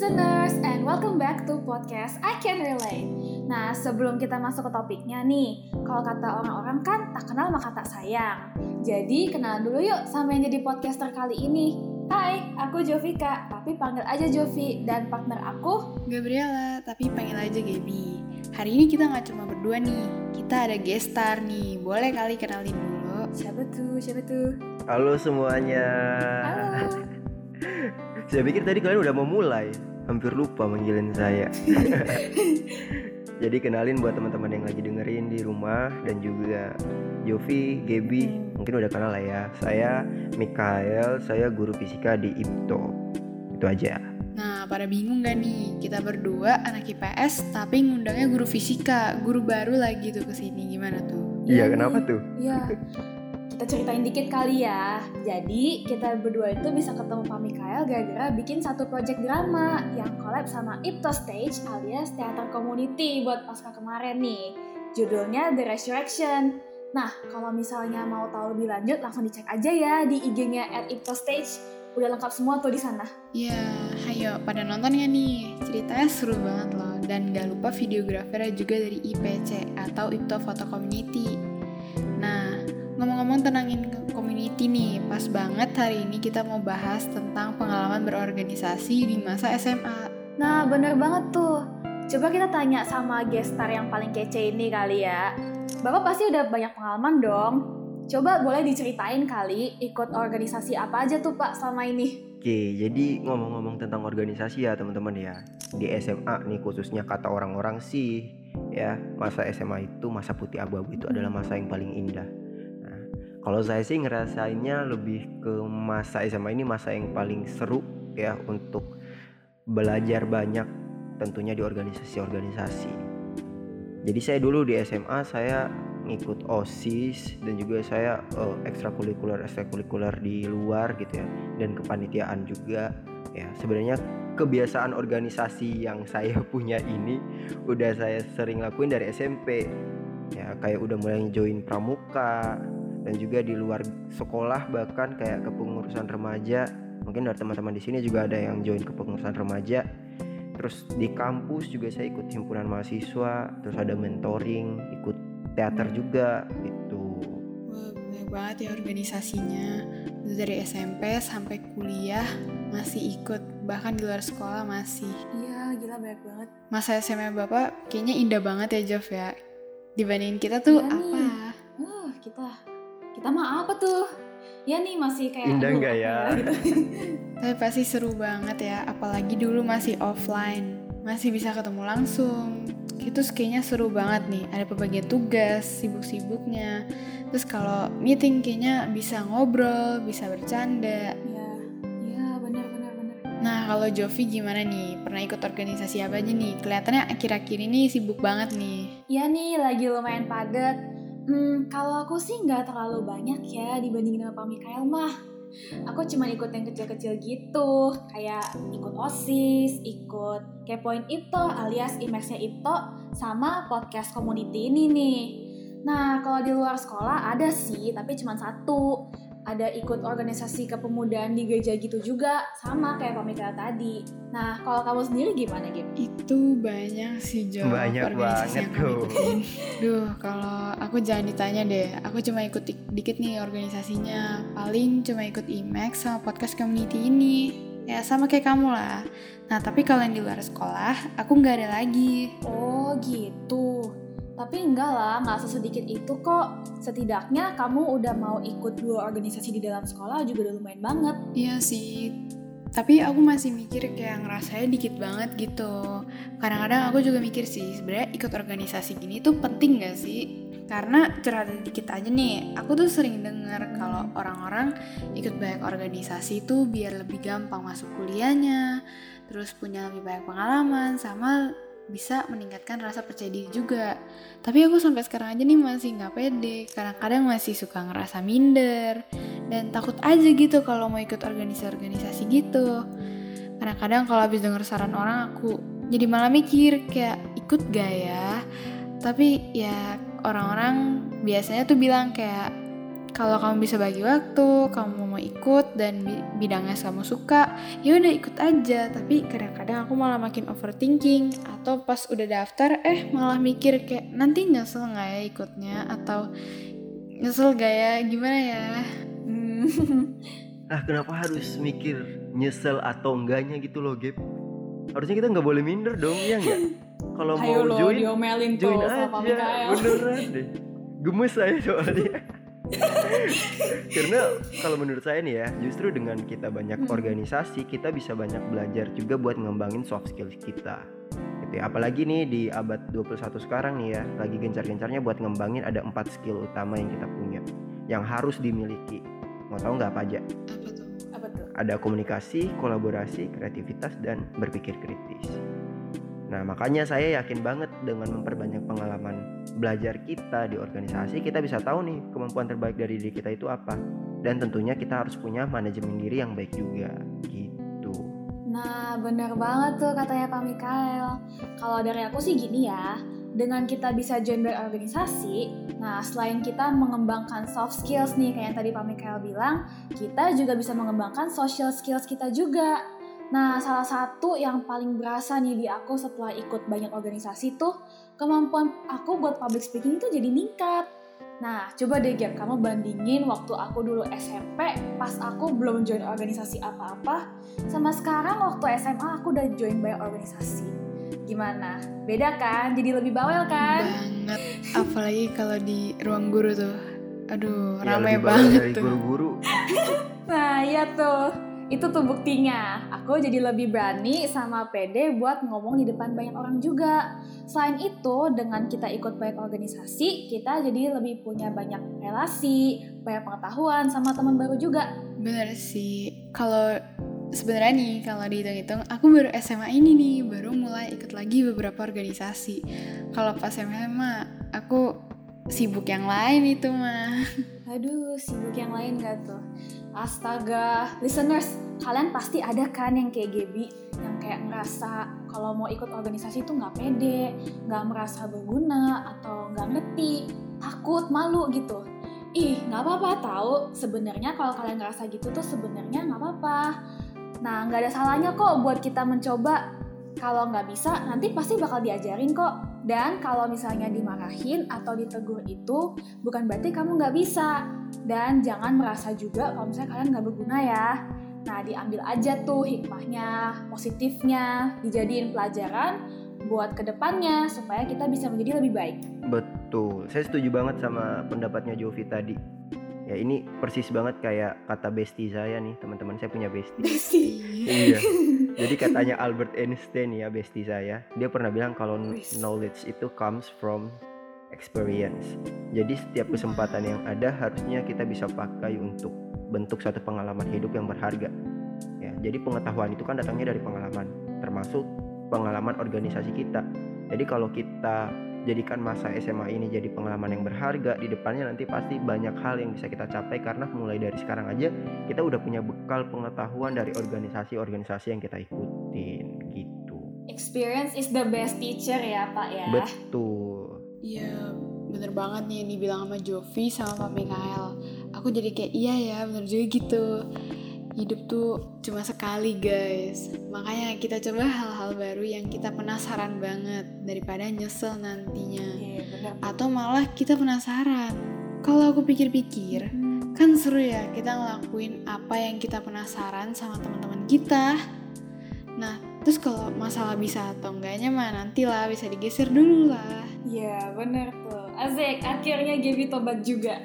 listeners and welcome back to podcast I Can Relate. Nah, sebelum kita masuk ke topiknya nih, kalau kata orang-orang kan tak kenal maka tak sayang. Jadi, kenalan dulu yuk sama yang jadi podcaster kali ini. Hai, aku Jovika, tapi panggil aja Jovi. Dan partner aku, Gabriela, tapi panggil aja Gaby. Hari ini kita nggak cuma berdua nih, kita ada guest star nih. Boleh kali kenalin dulu. siapa tuh, siapa tuh? Halo semuanya. Halo. Saya pikir tadi kalian udah mau mulai. Hampir lupa manggilin saya. Jadi kenalin buat teman-teman yang lagi dengerin di rumah dan juga Jovi, Gebi, mungkin udah kenal lah ya. Saya Mikael, saya guru fisika di IPTO. Itu aja. Nah, pada bingung gak nih? Kita berdua anak IPS, tapi ngundangnya guru fisika, guru baru lagi tuh ke sini. Gimana tuh? Iya, kenapa tuh? Iya. Kita ceritain dikit kali ya. Jadi, kita berdua itu bisa ketemu Pak Mikael gara-gara bikin satu project drama yang collab sama Ipto Stage alias teater community buat pasca kemarin nih. Judulnya The Resurrection. Nah, kalau misalnya mau tahu lebih lanjut, langsung dicek aja ya di IG-nya at Ipto Stage. Udah lengkap semua tuh di sana. Ya, ayo pada nonton ya nih? Ceritanya seru banget loh. Dan gak lupa videografernya juga dari IPC atau Ipto Foto Community. Ngomong-ngomong tenangin community nih, pas banget hari ini kita mau bahas tentang pengalaman berorganisasi di masa SMA. Nah, bener banget tuh. Coba kita tanya sama guest star yang paling kece ini kali ya. Bapak pasti udah banyak pengalaman dong. Coba boleh diceritain kali ikut organisasi apa aja tuh Pak selama ini? Oke, jadi ngomong-ngomong tentang organisasi ya teman-teman ya. Di SMA nih khususnya kata orang-orang sih ya masa SMA itu masa putih abu-abu itu adalah masa yang paling indah. Kalau saya sih ngerasainnya lebih ke masa SMA ini masa yang paling seru ya untuk belajar banyak tentunya di organisasi-organisasi. Jadi saya dulu di SMA saya ngikut OSIS dan juga saya eh, ekstrakurikuler ekstrakurikuler di luar gitu ya dan kepanitiaan juga ya sebenarnya kebiasaan organisasi yang saya punya ini udah saya sering lakuin dari SMP ya kayak udah mulai join pramuka dan juga di luar sekolah bahkan kayak kepengurusan remaja mungkin dari teman-teman di sini juga ada yang join kepengurusan remaja terus di kampus juga saya ikut himpunan mahasiswa terus ada mentoring ikut teater juga gitu Wah, banyak banget ya organisasinya. Dari SMP sampai kuliah masih ikut, bahkan di luar sekolah masih. Iya, gila banyak banget. Masa SMA Bapak kayaknya indah banget ya, Jov ya. Dibandingin kita tuh Iya nih. apa? Uh, kita kita mah apa tuh? Ya nih masih kayak Indah nggak apa ya? gitu. Tapi pasti seru banget ya, apalagi dulu masih offline. Masih bisa ketemu langsung. Itu kayaknya seru banget nih, ada pembagian tugas, sibuk-sibuknya. Terus kalau meeting kayaknya bisa ngobrol, bisa bercanda. Iya, iya benar benar benar. Nah, kalau Jovi gimana nih? Pernah ikut organisasi apa aja nih? Kelihatannya akhir-akhir ini sibuk banget nih. Iya nih lagi lumayan padat. Hmm, kalau aku sih nggak terlalu banyak ya dibandingin sama Pak Mikael mah. Aku cuma ikut yang kecil-kecil gitu, kayak ikut OSIS, ikut Kepoin Ipto alias Imexnya sama podcast community ini nih. Nah, kalau di luar sekolah ada sih, tapi cuma satu. Ada ikut organisasi kepemudaan di gereja gitu juga, sama kayak Pak Mikael tadi. Nah, kalau kamu sendiri gimana, Gim? Itu banyak sih Jo Banyak organisasi banget yang tuh. ikutin. Duh, kalau aku jangan ditanya deh. Aku cuma ikut dik- dikit nih organisasinya. Paling cuma ikut IMAX sama podcast community ini. Ya sama kayak kamu lah. Nah, tapi kalau yang di luar sekolah, aku nggak ada lagi. Oh gitu. Tapi enggak lah, nggak sesedikit itu kok. Setidaknya kamu udah mau ikut dua organisasi di dalam sekolah juga udah lumayan banget. Iya sih, tapi aku masih mikir kayak ngerasanya dikit banget gitu. Kadang-kadang aku juga mikir sih, sebenarnya ikut organisasi gini tuh penting gak sih? Karena cerita dikit aja nih, aku tuh sering denger kalau orang-orang ikut banyak organisasi tuh biar lebih gampang masuk kuliahnya, terus punya lebih banyak pengalaman, sama bisa meningkatkan rasa percaya diri juga. Tapi aku sampai sekarang aja nih masih nggak pede, kadang-kadang masih suka ngerasa minder, dan takut aja gitu kalau mau ikut organisasi-organisasi gitu. Kadang-kadang kalau habis denger saran orang aku jadi malah mikir kayak ikut gak ya? Tapi ya orang-orang biasanya tuh bilang kayak kalau kamu bisa bagi waktu, kamu mau ikut dan bidangnya kamu suka, ya udah ikut aja. Tapi kadang-kadang aku malah makin overthinking atau pas udah daftar eh malah mikir kayak nanti nyesel nggak ya ikutnya atau nyesel gak ya gimana ya? Hmm. Ah kenapa harus mikir nyesel atau enggaknya gitu loh Gap? Harusnya kita nggak boleh minder dong ya nggak? Kalau mau lo join, diomelin join tuh aja sama Mikael. beneran deh. Gemes saya soalnya. Karena kalau menurut saya nih ya, justru dengan kita banyak Hmm. organisasi, kita bisa banyak belajar juga buat ngembangin soft skills kita. Gitu ya. Apalagi nih di abad 21 sekarang nih ya, lagi gencar-gencarnya buat ngembangin ada empat skill utama yang kita punya yang harus dimiliki. Mau tahu nggak apa aja? Apa tuh? Apa tuh? Ada komunikasi, kolaborasi, kreativitas, dan berpikir kritis. Nah, makanya saya yakin banget dengan memperbanyak pengalaman belajar kita di organisasi, kita bisa tahu nih kemampuan terbaik dari diri kita itu apa. Dan tentunya kita harus punya manajemen diri yang baik juga, gitu. Nah, bener banget tuh katanya Pak Mikael. Kalau dari aku sih gini ya, dengan kita bisa join berorganisasi, nah selain kita mengembangkan soft skills nih kayak yang tadi Pak Mikael bilang, kita juga bisa mengembangkan social skills kita juga. Nah, salah satu yang paling berasa nih di aku setelah ikut banyak organisasi tuh, kemampuan aku buat public speaking itu jadi meningkat. Nah, coba deh Gap, kamu bandingin waktu aku dulu SMP, pas aku belum join organisasi apa-apa, sama sekarang waktu SMA aku udah join banyak organisasi. Gimana? Beda kan? Jadi lebih bawel kan? Banget. Apalagi kalau di ruang guru tuh. Aduh, Ya, ramai lebih banyak banget dari tuh. guru-guru. Nah, iya tuh. Itu tuh buktinya. Aku jadi lebih berani sama pede buat ngomong di depan banyak orang juga. Selain itu, dengan kita ikut banyak organisasi, kita jadi lebih punya banyak relasi, banyak pengetahuan sama teman baru juga. Bener sih. Kalau sebenarnya nih kalau dihitung-hitung, aku baru SMA ini nih, baru mulai ikut lagi beberapa organisasi. Kalau pas SMA, aku sibuk yang lain itu mah. Aduh, sibuk yang lain gak tuh? Astaga, listeners, kalian pasti ada kan yang kayak Gaby, yang kayak ngerasa kalau mau ikut organisasi tuh nggak pede, nggak merasa berguna, atau nggak ngerti, takut, malu gitu. Ih, nggak apa-apa tahu. Sebenarnya kalau kalian ngerasa gitu tuh sebenarnya nggak apa-apa. Nah, nggak ada salahnya kok buat kita mencoba. Kalau nggak bisa, nanti pasti bakal diajarin kok. Dan kalau misalnya dimarahin atau ditegur itu, bukan berarti kamu nggak bisa. Dan jangan merasa juga kalau misalnya kalian nggak berguna ya. Nah, diambil aja tuh hikmahnya, positifnya, dijadiin pelajaran buat ke depannya supaya kita bisa menjadi lebih baik. Betul, saya setuju banget sama pendapatnya Jovi tadi. Ya ini persis banget kayak kata bestie saya nih teman-teman saya punya bestie. Besti. iya. Jadi katanya Albert Einstein ya bestie saya, dia pernah bilang kalau knowledge itu comes from experience. Jadi setiap kesempatan yang ada harusnya kita bisa pakai untuk bentuk satu pengalaman hidup yang berharga. Ya, jadi pengetahuan itu kan datangnya dari pengalaman, termasuk pengalaman organisasi kita. Jadi kalau kita jadikan masa SMA ini jadi pengalaman yang berharga di depannya nanti pasti banyak hal yang bisa kita capai karena mulai dari sekarang aja kita udah punya bekal pengetahuan dari organisasi-organisasi yang kita ikutin gitu. Experience is the best teacher ya Pak ya. Betul. Iya, bener banget nih yang dibilang sama Jovi sama Pak Mikael. Aku jadi kayak iya ya, bener juga gitu. Hidup tuh cuma sekali guys. Makanya kita coba hal-hal baru yang kita penasaran banget daripada nyesel nantinya. Iya, benar. Atau malah kita penasaran. Kalau aku pikir-pikir, kan seru ya kita ngelakuin apa yang kita penasaran sama teman-teman kita. Nah, terus kalau masalah bisa atau enggaknya mah nantilah bisa digeser dulu lah. Iya bener tuh Asik, akhirnya Gaby tobat juga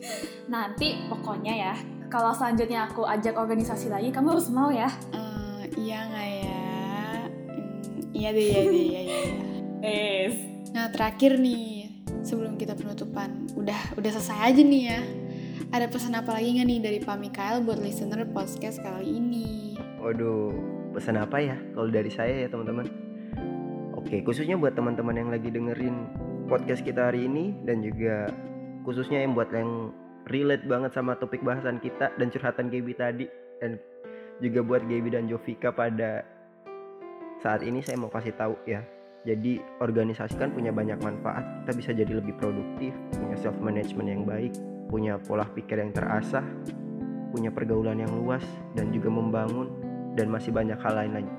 Nanti pokoknya ya Kalau selanjutnya aku ajak organisasi lagi Kamu harus mau ya Eh, iya nggak ya? Iya deh, iya deh, iya, iya. iya. Yes Nah terakhir nih, sebelum kita penutupan, udah udah selesai aja nih ya. Ada pesan apa lagi nggak nih dari Pak Mikael buat listener podcast kali ini? Waduh, pesan apa ya kalau dari saya ya teman-teman? Oke, khususnya buat teman-teman yang lagi dengerin podcast kita hari ini dan juga khususnya yang buat yang relate banget sama topik bahasan kita dan curhatan Gaby tadi dan juga buat Gaby dan Jovika pada saat ini saya mau kasih tahu ya. Jadi organisasi kan punya banyak manfaat. Kita bisa jadi lebih produktif, punya self management yang baik, punya pola pikir yang terasah, punya pergaulan yang luas, dan juga membangun, dan masih banyak hal lain lagi.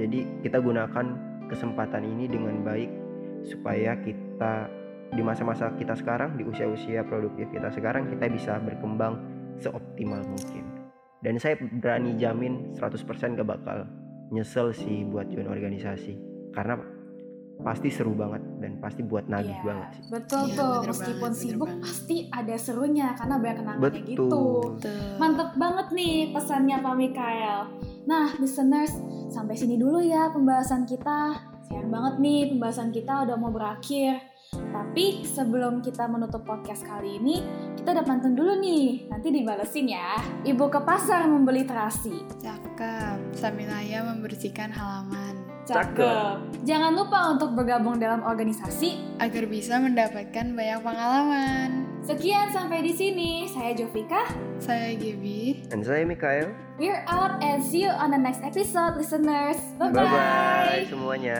Jadi kita gunakan kesempatan ini dengan baik supaya kita di masa-masa kita sekarang, di usia-usia produktif kita sekarang, kita bisa berkembang seoptimal mungkin. Dan saya berani jamin 100% gak bakal nyesel sih buat join organisasi. Karena pasti seru banget dan pasti buat nagih Iya, banget sih. Betul Iya, tuh, meskipun banget, sibuk banget. pasti ada serunya karena banyak kenangannya Betul. gitu. Betul. Mantep banget nih pesannya Pak Mikael. Nah, listeners, sampai sini dulu ya pembahasan kita. Sayang banget nih pembahasan kita udah mau berakhir. Tapi sebelum kita menutup podcast kali ini, kita ada pantun dulu nih. Nanti dibalesin ya. Ibu ke pasar membeli terasi. Cakep. Sambil ayah membersihkan halaman Cakep. Jangan lupa untuk bergabung dalam organisasi. agar bisa mendapatkan banyak pengalaman. Sekian sampai di sini. Saya Jovika. Saya Gibi. Dan saya Mikael. We're out and see you on the next episode, listeners. Bye bye semuanya.